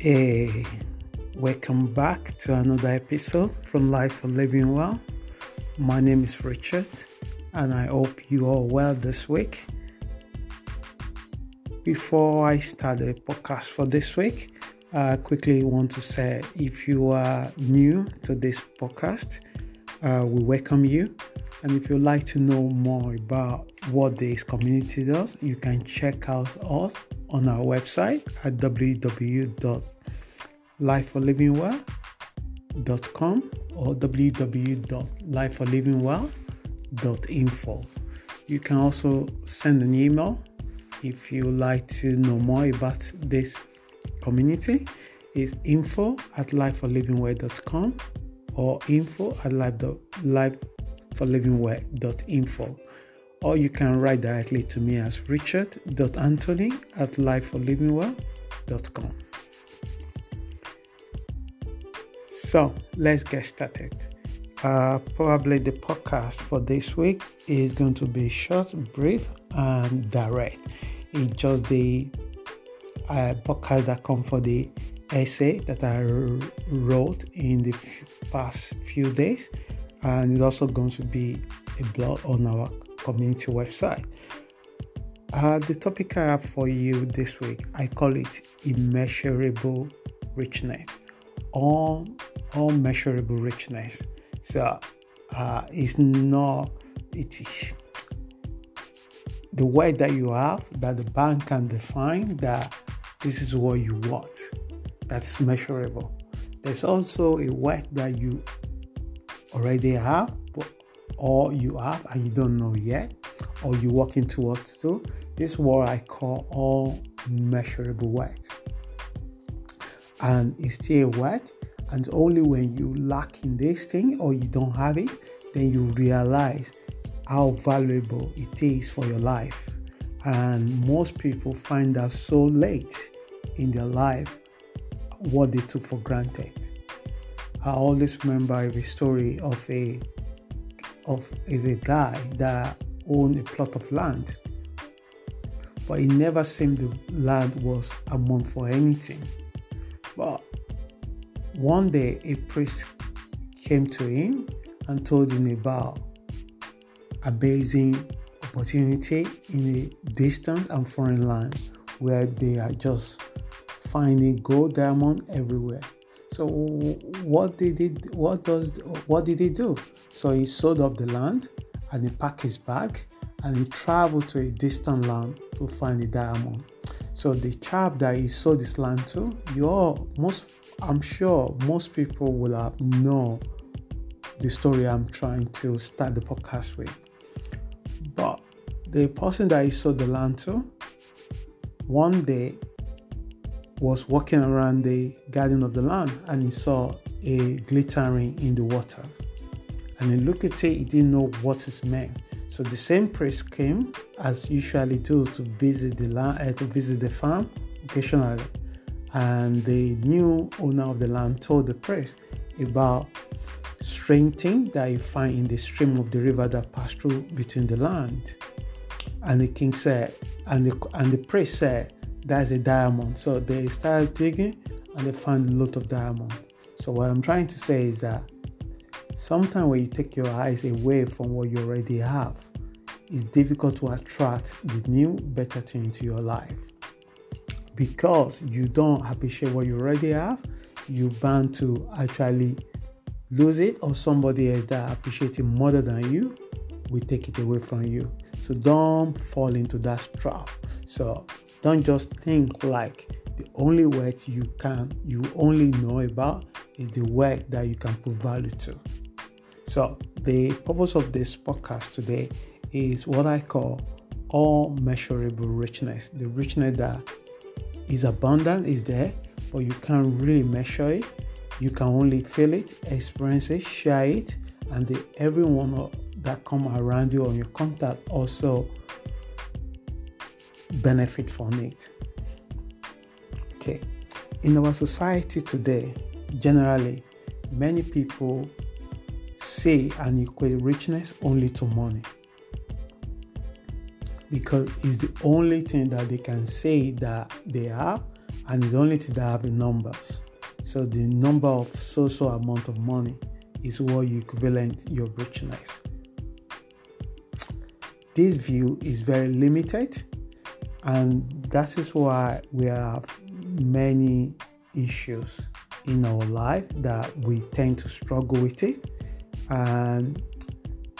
Hey, welcome back to another episode from Life for Living Well. My name is Richard, and I hope you are well this week. Before I start the podcast for this week, I quickly want to say if you are new to this podcast, uh, we welcome you. And if you'd like to know more about what this community does, you can check out us on our website at www.lifeforlivingwell.com or www.lifeforlivingwell.info. You can also send an email if you like to know more about this community. It's info at lifeforlivingwell.com or info at life, life forlivingwell.info or you can write directly to me as richard.anthony at lifeforlivingwell.com. So let's get started. Uh, probably the podcast for this week is going to be short, brief, and direct. It's just the uh, podcast that come for the essay that I wrote in the past few days and it's also going to be a blog on our community website. Uh, the topic I have for you this week, I call it immeasurable richness, all measurable richness. So uh, it's not it is the way that you have that the bank can define that this is what you want. That is measurable. There's also a work that you already have or you have and you don't know yet or you're working towards to this is what i call all measurable words and it's still a word and only when you lack in this thing or you don't have it then you realize how valuable it is for your life. And most people find out so late in their life what they took for granted. I always remember the story of a of a guy that owned a plot of land, but it never seemed the land was amount for anything. But one day a priest came to him and told him about amazing opportunity in a distant and foreign land where they are just finding gold diamond everywhere so what did he what does what did he do? So he sold up the land and he packed his bag and he traveled to a distant land to find the diamond. So the chap that he sold this land to, you all most I'm sure most people will have know the story I'm trying to start the podcast with. But the person that he sold the land to, one day was walking around the garden of the land and he saw a glittering in the water. And he looked at it, he didn't know what it meant. So the same priest came, as usually do, to visit the land, uh, to visit the farm occasionally. And the new owner of the land told the priest about strange thing that you find in the stream of the river that passed through between the land. And the king said, and the and the priest said, that's a diamond. So they started digging and they found a lot of diamond. So what I'm trying to say is that sometimes when you take your eyes away from what you already have, it's difficult to attract the new better thing into your life. Because you don't appreciate what you already have, You're bound to actually lose it or somebody else that appreciates it more than you will take it away from you. So don't fall into that trap. So don't just think like the only work you can, you only know about is the work that you can put value to. So, the purpose of this podcast today is what I call all measurable richness. The richness that is abundant is there, but you can't really measure it. You can only feel it, experience it, share it, and the, everyone that come around you on your contact also benefit from it. Okay, in our society today, generally, many people say and equate richness only to money because it's the only thing that they can say that they have and it's only to have the numbers. So the number of so-so amount of money is what you equivalent your richness. This view is very limited, and that is why we have many issues in our life that we tend to struggle with it, and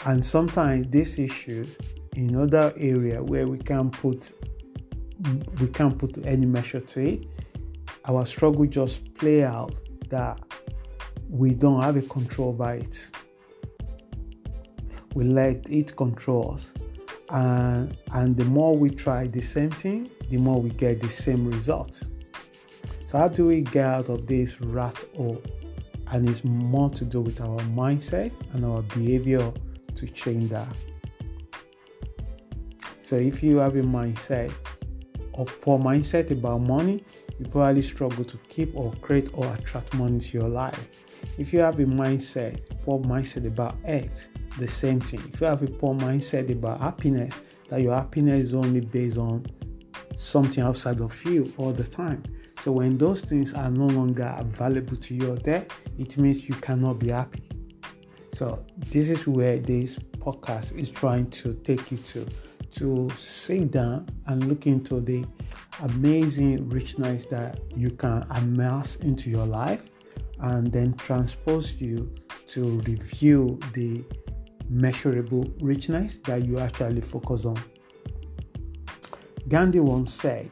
and sometimes this issue in other area where we can put we can't put any measure to it. Our struggle just play out that we don't have a control by it. We let it control us. And, and the more we try the same thing, the more we get the same result. So, how do we get out of this rat hole? And it's more to do with our mindset and our behavior to change that. So, if you have a mindset of poor mindset about money, you probably struggle to keep or create or attract money to your life. If you have a mindset, poor mindset about health, the same thing. If you have a poor mindset about happiness, that your happiness is only based on something outside of you all the time. So when those things are no longer available to you there, it means you cannot be happy. So this is where this podcast is trying to take you to to sit down and look into the amazing richness that you can amass into your life and then transpose you to review the measurable richness that you actually focus on. Gandhi once said,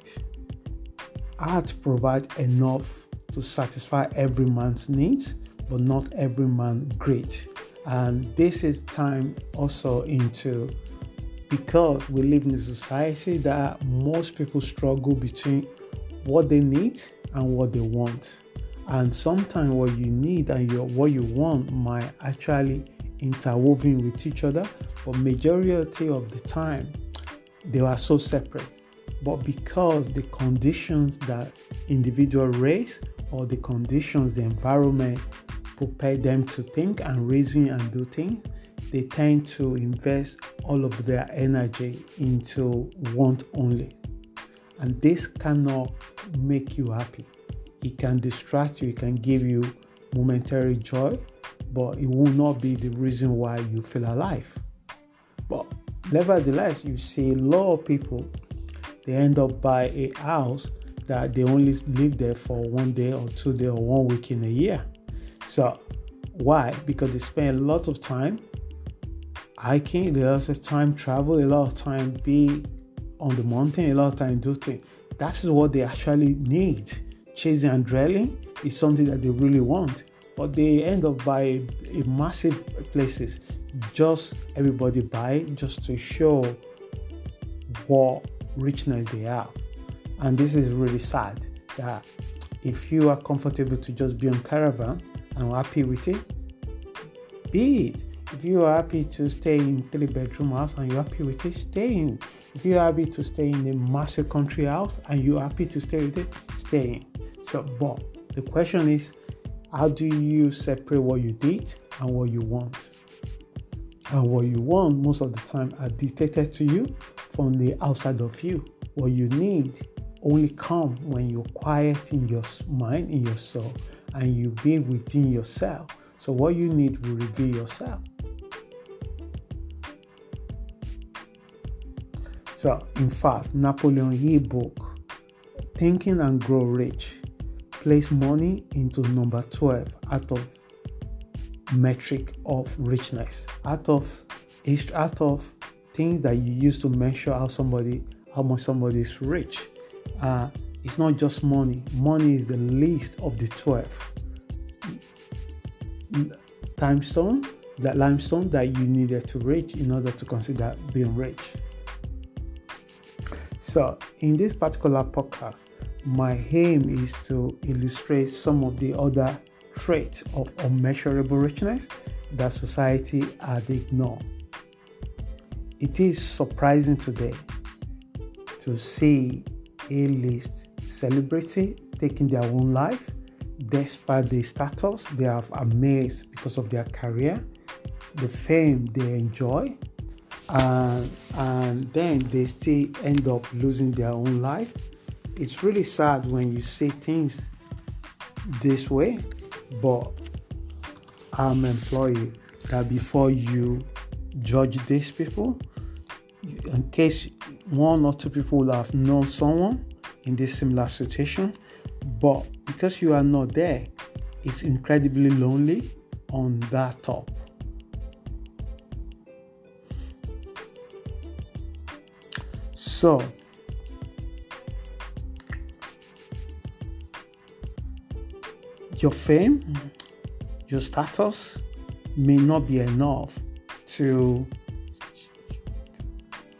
Art provides enough to satisfy every man's needs, but not every man great. And this is time also into because we live in a society that most people struggle between what they need and what they want. And sometimes what you need and your, what you want might actually interwoven with each other, but majority of the time they were so separate. But because the conditions that individual race or the conditions, the environment prepare them to think and reason and do things, they tend to invest all of their energy into want only. And this cannot make you happy. It can distract you, it can give you momentary joy, but it will not be the reason why you feel alive. But nevertheless, you see a lot of people they end up by a house that they only live there for one day or two days or one week in a year. So why? Because they spend a lot of time hiking, a lot of time travel, a lot of time be on the mountain, a lot of time do things. That is what they actually need. Chasing and drilling is something that they really want, but they end up by a, massive places. Just everybody buy just to show what richness they have, and this is really sad. That if you are comfortable to just be on caravan and happy with it, be it if you are happy to stay in three bedroom house and you're happy with it, stay in. If you're happy to stay in a massive country house and you're happy to stay with it, stay in. So, but the question is, how do you separate what you did and what you want? And what you want most of the time are dictated to you from the outside of you. What you need only come when you're quiet in your mind, in your soul, and you be within yourself. So what you need will reveal yourself. So, in fact, Napoleon Hill book, Thinking and Grow Rich, placed money into number 12 out of metric of richness, out of out of things that you use to measure how somebody how much somebody is rich. Uh, it's not just money. Money is the least of the 12 timestone, that limestone that you needed to reach in order to consider being rich. So, in this particular podcast, my aim is to illustrate some of the other traits of unmeasurable richness that society had ignored. It is surprising today to see a list celebrity taking their own life despite the status they have amassed because of their career, the fame they enjoy, and, and then they still end up losing their own life it's really sad when you see things this way, but I'm employing that before you judge these people, in case one or two people will have known someone in this similar situation, but because you are not there, it's incredibly lonely on that top. So, your fame, mm-hmm. your status may not be enough to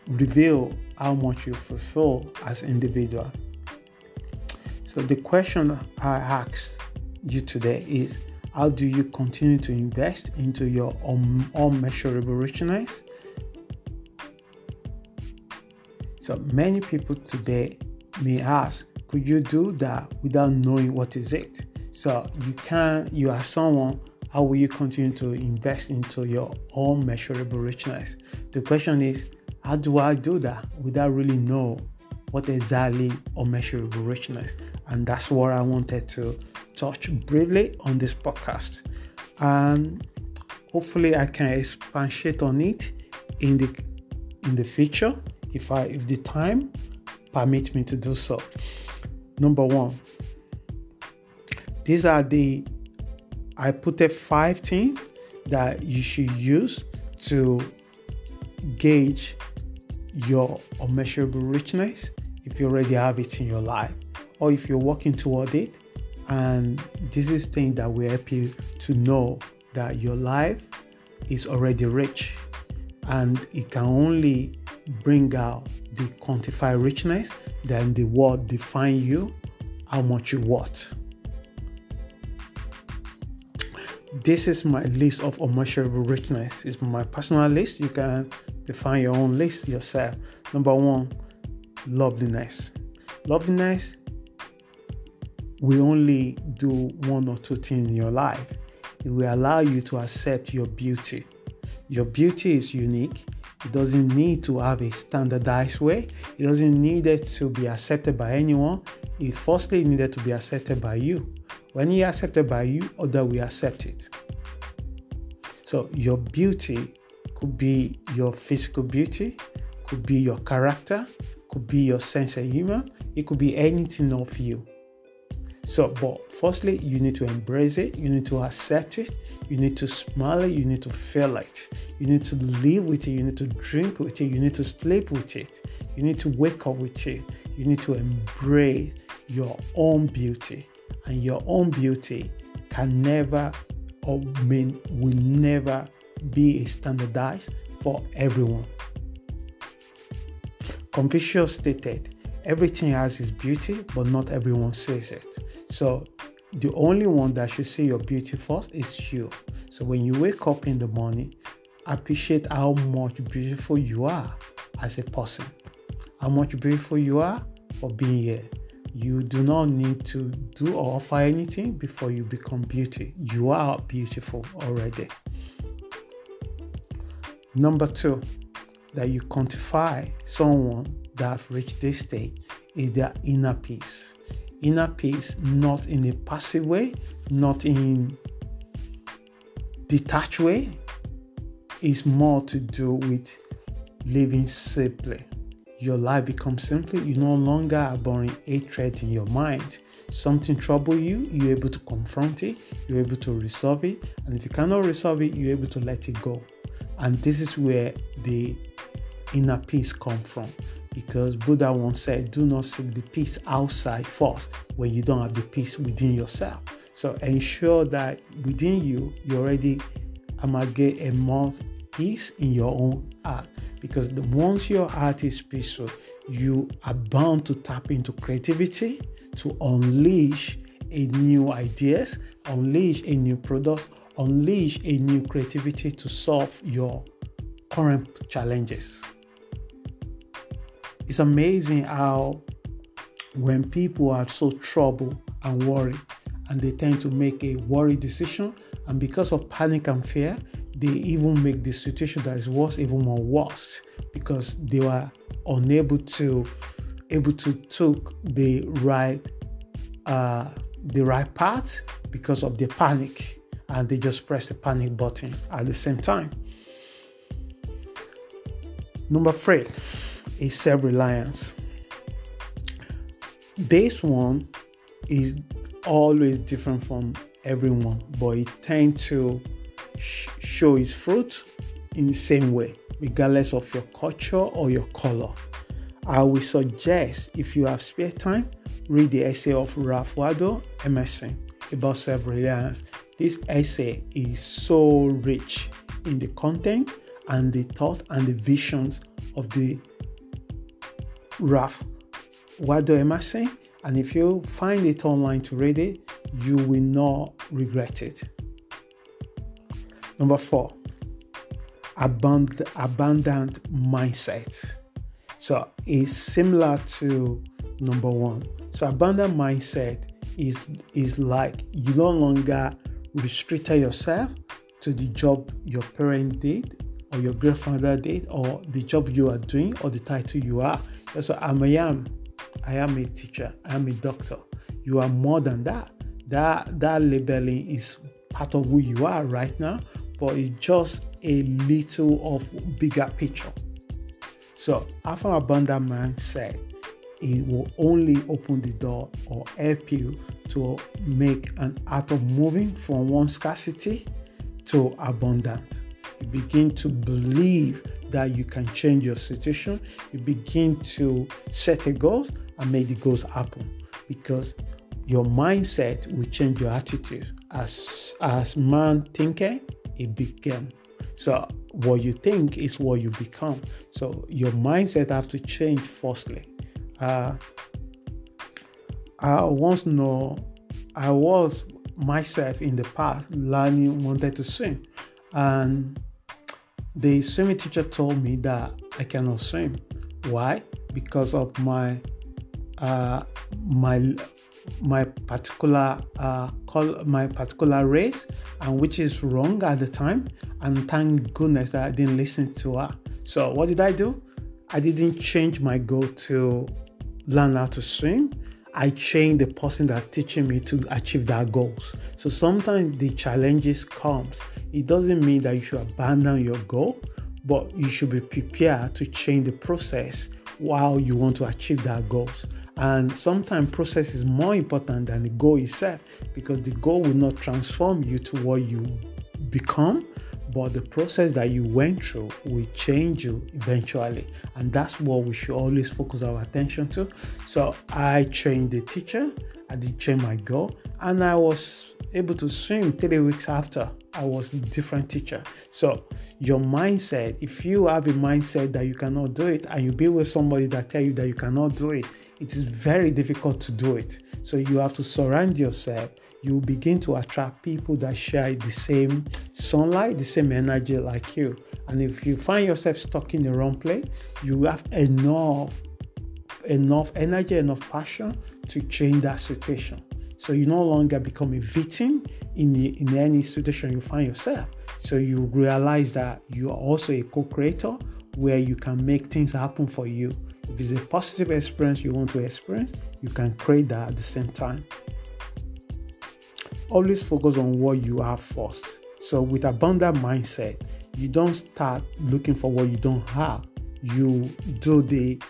reveal how much you fulfill as individual. So the question I asked you today is how do you continue to invest into your unmeasurable richness So many people today may ask, could you do that without knowing what is it? So you can you are someone, how will you continue to invest into your own measurable richness? The question is, how do I do that without really know what exactly measurable richness? And that's what I wanted to touch briefly on this podcast. And hopefully I can expatiate on it in the in the future if I if the time permits me to do so. Number one, these are the I put a five things that you should use to gauge your unmeasurable richness if you already have it in your life or if you're working toward it and this is thing that will help you to know that your life is already rich and it can only bring out the quantified richness, then the word define you, how much you worth. This is my list of unmeasurable richness. It's my personal list. You can define your own list yourself. Number one, loveliness. Loveliness we only do one or two things in your life. It will allow you to accept your beauty. Your beauty is unique it doesn't need to have a standardized way. It doesn't need it to be accepted by anyone. It firstly needed to be accepted by you. When you accepted by you, or other will accept it. So your beauty could be your physical beauty, could be your character, could be your sense of humor, it could be anything of you. So, but firstly, you need to embrace it, you need to accept it, you need to smile it, you need to feel it, you need to live with it, you need to drink with it, you need to sleep with it, you need to wake up with it, you need to embrace your own beauty. And your own beauty can never or mean will never be standardized for everyone. Confucius stated, everything has its beauty, but not everyone sees it. So the only one that should see your beauty first is you. So when you wake up in the morning, appreciate how much beautiful you are as a person, how much beautiful you are for being here. You do not need to do or offer anything before you become beauty. You are beautiful already. Number two, that you quantify someone that have reached this state is their inner peace. Inner peace, not in a passive way, not in detached way, is more to do with living simply. Your life becomes simply, you no longer are boring hatred in your mind. Something trouble you, you're able to confront it, you're able to resolve it, and if you cannot resolve it, you're able to let it go. And this is where the inner peace come from because Buddha once said, Do not seek the peace outside first when you don't have the peace within yourself. So ensure that within you, you already amalgate a more peace in your own heart. Because the, once your heart is peaceful, you are bound to tap into creativity, to unleash a new ideas, unleash a new product, unleash a new creativity to solve your current challenges. It's amazing how when people are so troubled and worried and they tend to make a worried decision and because of panic and fear they even make the situation that is worse even more worse because they were unable to able to took the right uh, the right path because of the panic and they just press the panic button at the same time. Number three is self reliance. This one is always different from everyone, but it tends to sh- show its fruit in the same way, regardless of your culture or your color. I will suggest if you have spare time, read the essay of Ralph Waldo Emerson about self reliance. This essay is so rich in the content and the thoughts and the visions of the Ralph Waldo Emerson. And if you find it online to read it, you will not regret it. Number four, abundant, abundant mindset. So it's similar to number one. So abundant mindset is is like you no longer restricted yourself to the job your parent did or your grandfather did or the job you are doing or the title you are. So I'm I am I am a teacher, I am a doctor. You are more than that. That that labeling is part of who you are right now, but it's just a little of bigger picture. So having abundant mindset, it will only open the door or help you to make an art of moving from one scarcity to abundant. You begin to believe that you can change your situation. You begin to set a goal and make the goals happen because your mindset will change your attitude. As as man thinking, it became. So what you think is what you become. So your mindset have to change firstly. Uh, I once know I was myself in the past learning wanted to swim and the swimming teacher told me that I cannot swim. Why? Because of my uh, my my particular uh, call my particular race, and which is wrong at the time. And thank goodness that I didn't listen to her. So what did I do? I didn't change my goal to learn how to swim. I changed the person that teaching me to achieve that goals. So sometimes the challenges comes. It doesn't mean that you should abandon your goal, but you should be prepared to change the process while you want to achieve that goals. And sometimes process is more important than the goal itself because the goal will not transform you to what you become, but the process that you went through will change you eventually. And that's what we should always focus our attention to. So I trained the teacher, I did change my goal, and I was able to swim three weeks after I was a different teacher. So your mindset, if you have a mindset that you cannot do it and you be with somebody that tell you that you cannot do it, it is very difficult to do it. So you have to surround yourself. You begin to attract people that share the same sunlight, the same energy like you. And if you find yourself stuck in the wrong place, you have enough enough energy, enough passion to change that situation. So you no longer become a victim in, the, in any situation you find yourself. So you realize that you are also a co-creator where you can make things happen for you if it's a positive experience you want to experience, you can create that at the same time. Always focus on what you have first. So, with abundant mindset, you don't start looking for what you don't have. You do the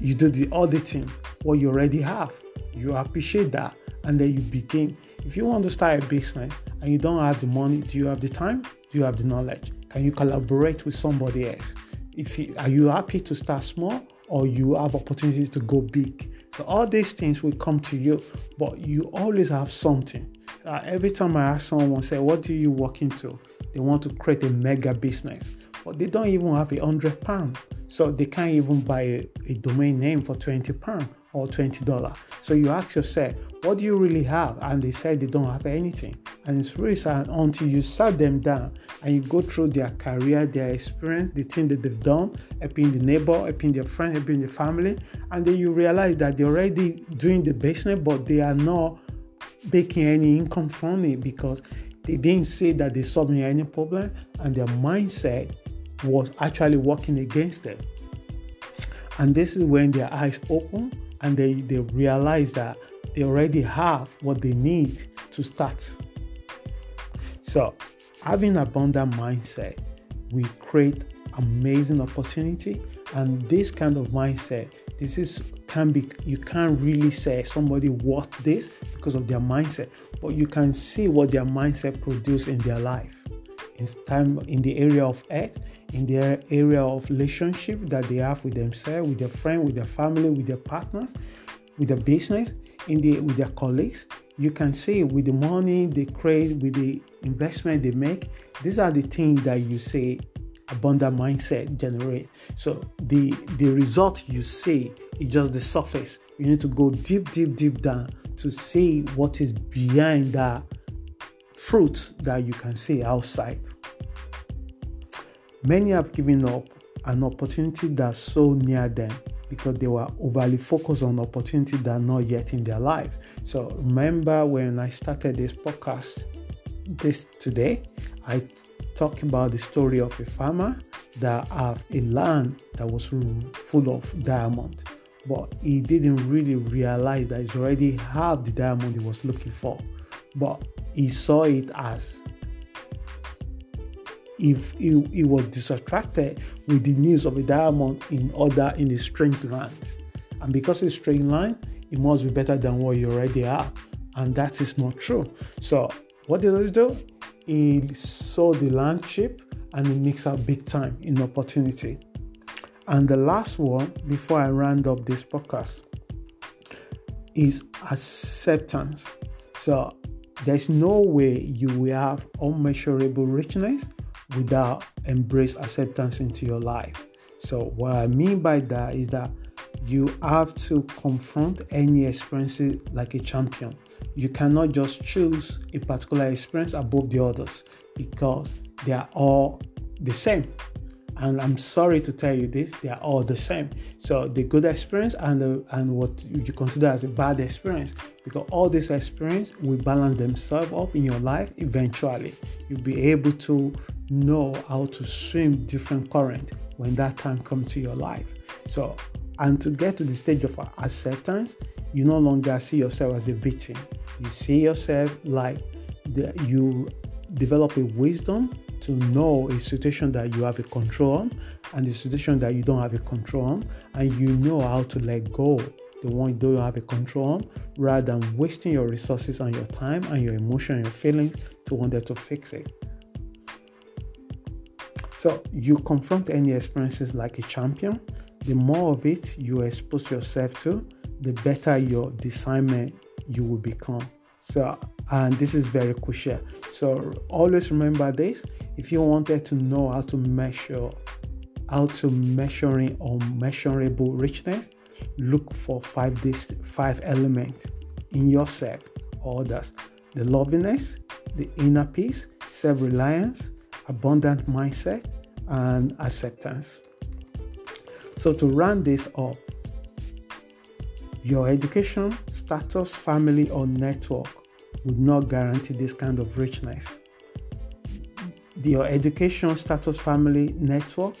you do the auditing what you already have. You appreciate that, and then you begin. If you want to start a business and you don't have the money, do you have the time? Do you have the knowledge? Can you collaborate with somebody else? If you, are you happy to start small or you have opportunities to go big? So all these things will come to you but you always have something. Uh, every time i ask someone say what do you work into? They want to create a mega business but they don't even have a hundred pound so they can't even buy a, a domain name for 20 pound or $20 so you ask yourself what do you really have? And they said they don't have anything. And it's really sad until you sat them down and you go through their career, their experience, the thing that they've done, helping the neighbor, helping their friend, helping the family, and then you realize that they're already doing the business, but they are not making any income from it because they didn't say that they solved any problem and their mindset was actually working against them. And this is when their eyes open and they, they realize that they already have what they need to start. So, having an abundant mindset, we create amazing opportunity. And this kind of mindset, this is can be you can't really say somebody worth this because of their mindset, but you can see what their mindset produce in their life. In time in the area of health, in their area of relationship that they have with themselves, with their friend, with their family, with their partners, with their business, in the with their colleagues. You can see with the money they create, with the investment they make. These are the things that you say abundant mindset generate. So the the result you see is just the surface. You need to go deep, deep, deep down to see what is behind that fruit that you can see outside. Many have given up an opportunity that's so near them because they were overly focused on opportunities that are not yet in their life. So remember when I started this podcast this today, I talked about the story of a farmer that have a land that was full of diamond, but he didn't really realize that he already have the diamond he was looking for. But he saw it as if he, he was distracted with the news of a diamond in other in a strange land. And because it's strange land, it must be better than what you already are. And that is not true. So what did he do? He saw the land cheap and he makes out big time in opportunity. And the last one, before I round up this podcast, is acceptance. So there's no way you will have unmeasurable richness without embrace acceptance into your life. So what I mean by that is that you have to confront any experiences like a champion. You cannot just choose a particular experience above the others because they are all the same. And I'm sorry to tell you this, they are all the same. So the good experience and the, and what you consider as a bad experience, because all this experience will balance themselves up in your life eventually. You'll be able to know how to swim different current when that time comes to your life. So, and to get to the stage of acceptance, you no longer see yourself as a victim. You see yourself like the, you develop a wisdom to know a situation that you have a control on and the situation that you don't have a control on, and you know how to let go the one you don't have a control on rather than wasting your resources and your time and your emotion and your feelings to wonder to fix it. So you confront any experiences like a champion. The more of it you expose yourself to, the better your discernment you will become. So, and this is very crucial. So always remember this. If you wanted to know how to measure, how to measuring or measurable richness, look for five this five elements in yourself or others: the loveliness, the inner peace, self-reliance, abundant mindset, and acceptance. So, to run this up, your education, status, family, or network would not guarantee this kind of richness. Your education, status, family, network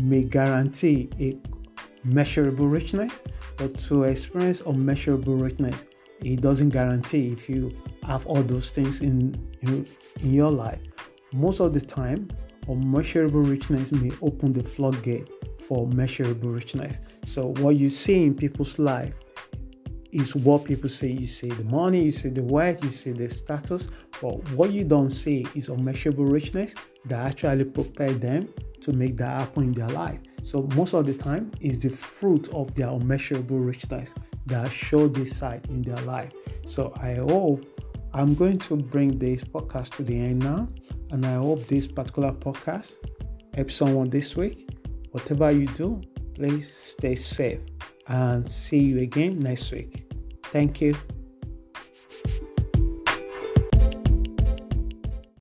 may guarantee a measurable richness, but to experience unmeasurable richness, it doesn't guarantee if you have all those things in, in, in your life. Most of the time, unmeasurable richness may open the floodgate for measurable richness. So, what you see in people's life is what people say. You see the money, you see the wealth, you see the status, but what you don't see is unmeasurable richness that actually prepare them to make that happen in their life. So, most of the time, is the fruit of their unmeasurable richness that show this side in their life. So, I hope I'm going to bring this podcast to the end now. And I hope this particular podcast helps someone this week. Whatever you do, please stay safe and see you again next week. Thank you.